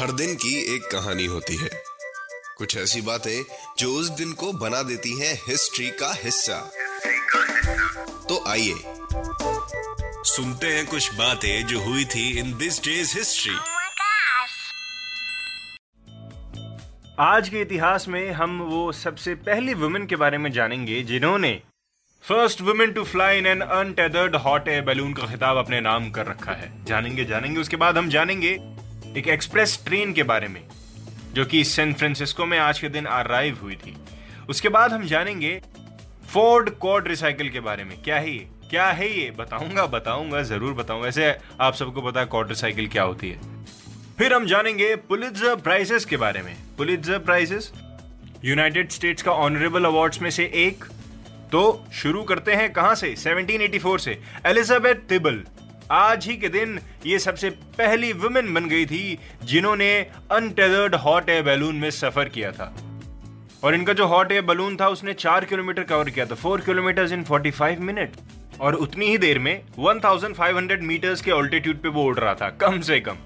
हर दिन की एक कहानी होती है। कुछ ऐसी बातें जो उस दिन को बना देती हैं हिस्ट्री का हिस्सा। तो आइए सुनते हैं कुछ बातें जो हुई थी इन दिस डेज़ हिस्ट्री! आज के इतिहास में हम वो सबसे पहली वुमेन के बारे में जानेंगे जिन्होंने first women to fly in an untethered hot air balloon का खिताब अपने नाम कर रखा है। जानेंगे जानेंगे उसके बाद हम जानेंगे एक एक्सप्रेस ट्रेन के बारे में, जो कि सैन फ्रांसिस्को में आज के दिन अराइव हुई थी। उसके बाद हम जानेंगे फोर्ड कॉर्ड रिसाइकिल के बारे में। क्या है ये? क्या है ये? बताऊँगा बताऊँगा, ज़रूर बताऊँगा। वैसे आप सबको पता है कॉर्ड रिसाइकिल क्या होती है। फिर हम जानेंगे पुलित्जर प्राइजेस के बारे में। पुलित्जर प्राइजेस यूनाइटेड स्टेट्स का ऑनरेबल अवार्ड्स में से एक। तो शुरू करते हैं कहाँ से? 1784 से। एलिजाबेथ तिबल आज ही के दिन ये सबसे पहली वुमेन बन गई थी जिन्होंने अनटेदर्ड हॉट एयर बैलून में सफ़र किया था। और इनका जो हॉट एयर बलून था, उसने चार किलोमीटर कवर किया था। फोर किलोमीटर इन 45 मिनट और उतनी ही देर में 1500 मीटर्स के ऑल्टीट्यूड पे वो उड़ रहा था, कम से कम।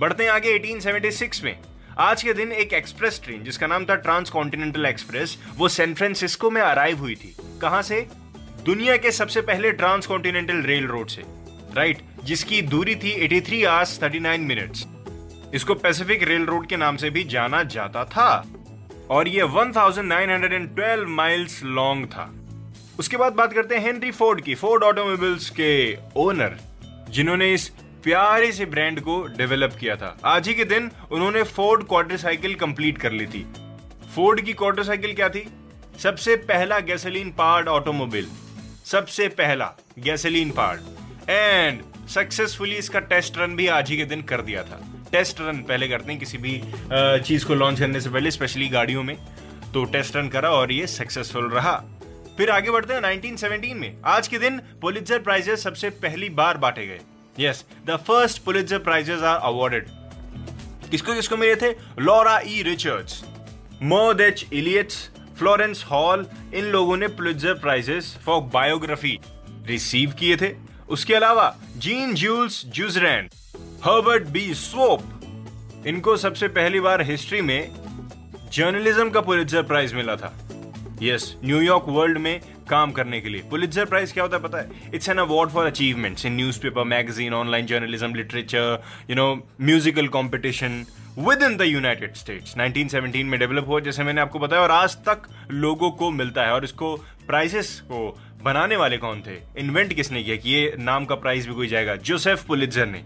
बढ़ते हैं आगे 1876 में। आज के दिन एक एक्सप्रेस ट्रेन जिसका नाम था ट्रांस कॉन्टिनेंटल एक्सप्रेस वो सैन फ्रांसिस्को में अराइव हुई थी। कहाँ से? दुनिया के सबसे पहले ट्रांस कॉन्टिनेंटल रेल रोड से। राइट, जिसकी दूरी थी 83 आवर्स 39 मिनट्स इसको पैसिफिक रेल रोड के नाम से भी जाना जाता था। और ये 1912 माइल्स लॉन्ग था। उसके बाद बात करते हैं हेनरी फोर्ड की फोर्ड ऑटोमोबाइल्स के ओनर जिन्होंने इस प्यारे से ब्रांड को डेवलप किया था। आज ही के दिन उन्होंने फोर्ड क्वाड्रिसाइकिल कंप्लीट कर ली थी। फोर्ड की क्वाड्रिसाइकिल क्या थी? सबसे पहला गैसोलीन पार्ड ऑटोमोबाइल सबसे पहला गैसोलीन पार्ड एंड सक्सेसफुली इसका टेस्ट रन भी आज ही के दिन कर दिया था। टेस्ट रन पहले करते हैं किसी भी चीज़ को लॉन्च करने से पहले स्पेशली गाड़ियों में। तो टेस्ट रन करा और ये सक्सेसफुल रहा। फिर आगे बढ़ते हैं 1917 में। आज के दिन पुलित्जर प्राइजेस सबसे पहली बार बांटे गए। Yes the first Pulitzer prizes are awarded किसको किसको मिले थे? Laura E Richards Maud H Elliotts Florence Hall इन लोगों ने Pulitzer prizes for biography receive किए थे। उसके अलावा, Jean Jules Jusserand Herbert B. Swope इनको सबसे पहली बार हिस्ट्री में जर्नलिज्म का पुलित्जर प्राइज मिला था। यस न्यूयॉर्क वर्ल्ड में काम करने के लिए। पुलित्जर प्राइज क्या होता है पता है? It's an award for achievements in newspaper magazine online journalism literature you know musical competition with in the United States 1917 में डेवलप हुआ, जैसे मैंने आपको बताया, और आज तक लोगों को मिलता है। और इसको प्राइजेस को बनाने वाले कौन थे? इन्वेंट किसने किया? कि ये नाम का प्राइज भी कोई जाएगा। जोसेफ पुलित्जर ने।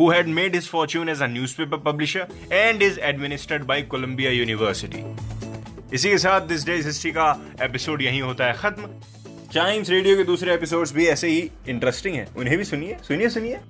Who had made his fortune as a newspaper publisher and is administered by Columbia University. इसी के साथ दिस डेज़ हिस्ट्री का एपिसोड यही होता है खत्म। चाइम्स रेडियो के दूसरे एपिसोड्स भी ऐसे ही इंटरेस्टिंग है। उन्हें भी सुनिए सुनिए सुनिए।